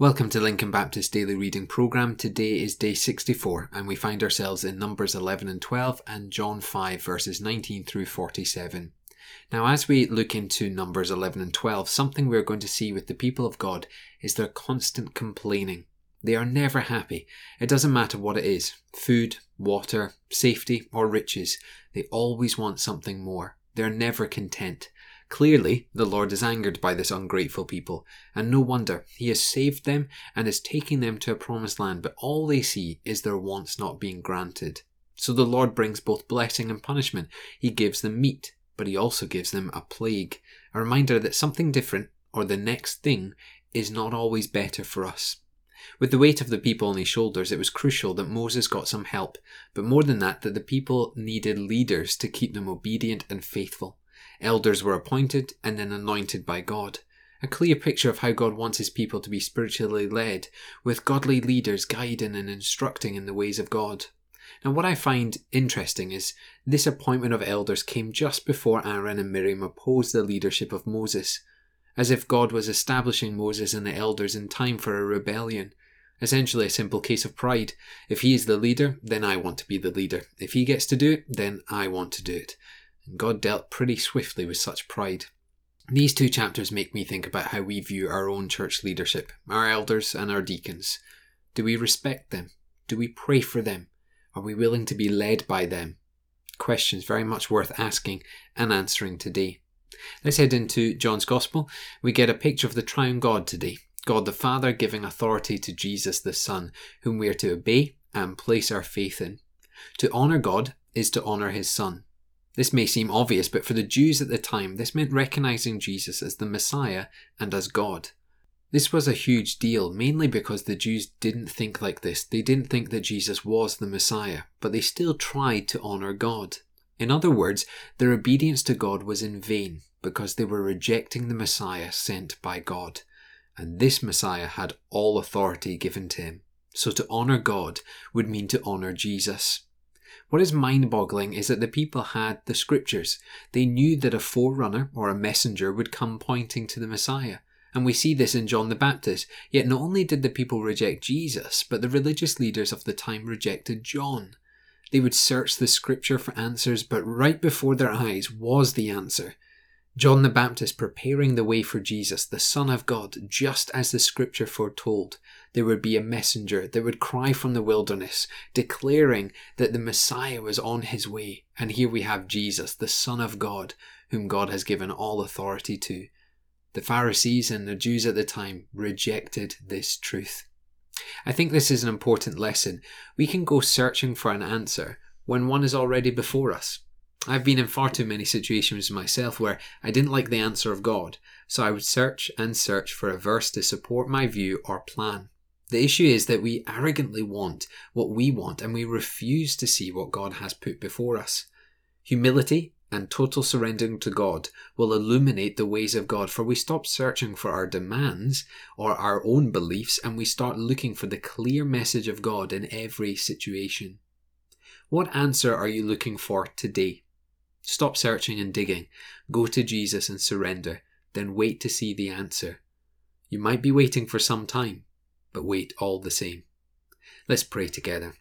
Welcome to Lincoln Baptist Daily Reading Program. Today is day 64, and we find ourselves in Numbers 11 and 12 and John 5, verses 19 through 47. Now, as we look into Numbers 11 and 12, something we're going to see with the people of God is their constant complaining. They are never happy. It doesn't matter what it is food, water, safety, or riches. They always want something more. They're never content. Clearly, the Lord is angered by this ungrateful people, and no wonder. He has saved them and is taking them to a promised land, but all they see is their wants not being granted. So the Lord brings both blessing and punishment. He gives them meat, but he also gives them a plague, a reminder that something different, or the next thing, is not always better for us. With the weight of the people on his shoulders, it was crucial that Moses got some help, but more than that, that the people needed leaders to keep them obedient and faithful. Elders were appointed and then anointed by God. A clear picture of how God wants his people to be spiritually led, with godly leaders guiding and instructing in the ways of God. Now, what I find interesting is this appointment of elders came just before Aaron and Miriam opposed the leadership of Moses, as if God was establishing Moses and the elders in time for a rebellion. Essentially, a simple case of pride. If he is the leader, then I want to be the leader. If he gets to do it, then I want to do it. God dealt pretty swiftly with such pride. These two chapters make me think about how we view our own church leadership, our elders and our deacons. Do we respect them? Do we pray for them? Are we willing to be led by them? Questions very much worth asking and answering today. Let's head into John's Gospel. We get a picture of the triune God today. God the Father giving authority to Jesus the Son, whom we are to obey and place our faith in. To honour God is to honour his Son. This may seem obvious, but for the Jews at the time, this meant recognizing Jesus as the Messiah and as God. This was a huge deal, mainly because the Jews didn't think like this. They didn't think that Jesus was the Messiah, but they still tried to honor God. In other words, their obedience to God was in vain because they were rejecting the Messiah sent by God. And this Messiah had all authority given to him. So to honor God would mean to honor Jesus. What is mind boggling is that the people had the scriptures. They knew that a forerunner or a messenger would come pointing to the Messiah. And we see this in John the Baptist. Yet not only did the people reject Jesus, but the religious leaders of the time rejected John. They would search the scripture for answers, but right before their eyes was the answer. John the Baptist preparing the way for Jesus, the Son of God, just as the scripture foretold. There would be a messenger that would cry from the wilderness, declaring that the Messiah was on his way. And here we have Jesus, the Son of God, whom God has given all authority to. The Pharisees and the Jews at the time rejected this truth. I think this is an important lesson. We can go searching for an answer when one is already before us. I've been in far too many situations myself where I didn't like the answer of God, so I would search and search for a verse to support my view or plan. The issue is that we arrogantly want what we want and we refuse to see what God has put before us. Humility and total surrendering to God will illuminate the ways of God, for we stop searching for our demands or our own beliefs and we start looking for the clear message of God in every situation. What answer are you looking for today? Stop searching and digging. Go to Jesus and surrender. Then wait to see the answer. You might be waiting for some time, but wait all the same. Let's pray together.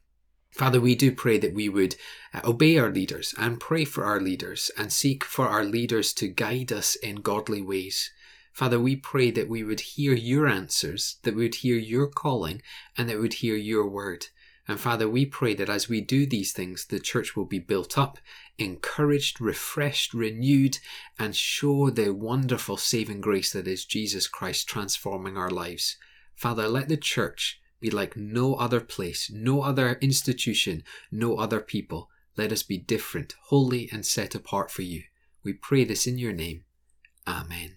Father, we do pray that we would uh, obey our leaders and pray for our leaders and seek for our leaders to guide us in godly ways. Father, we pray that we would hear your answers, that we would hear your calling, and that we would hear your word. And Father, we pray that as we do these things, the church will be built up, encouraged, refreshed, renewed, and show the wonderful saving grace that is Jesus Christ transforming our lives. Father, let the church be like no other place, no other institution, no other people. Let us be different, holy, and set apart for you. We pray this in your name. Amen.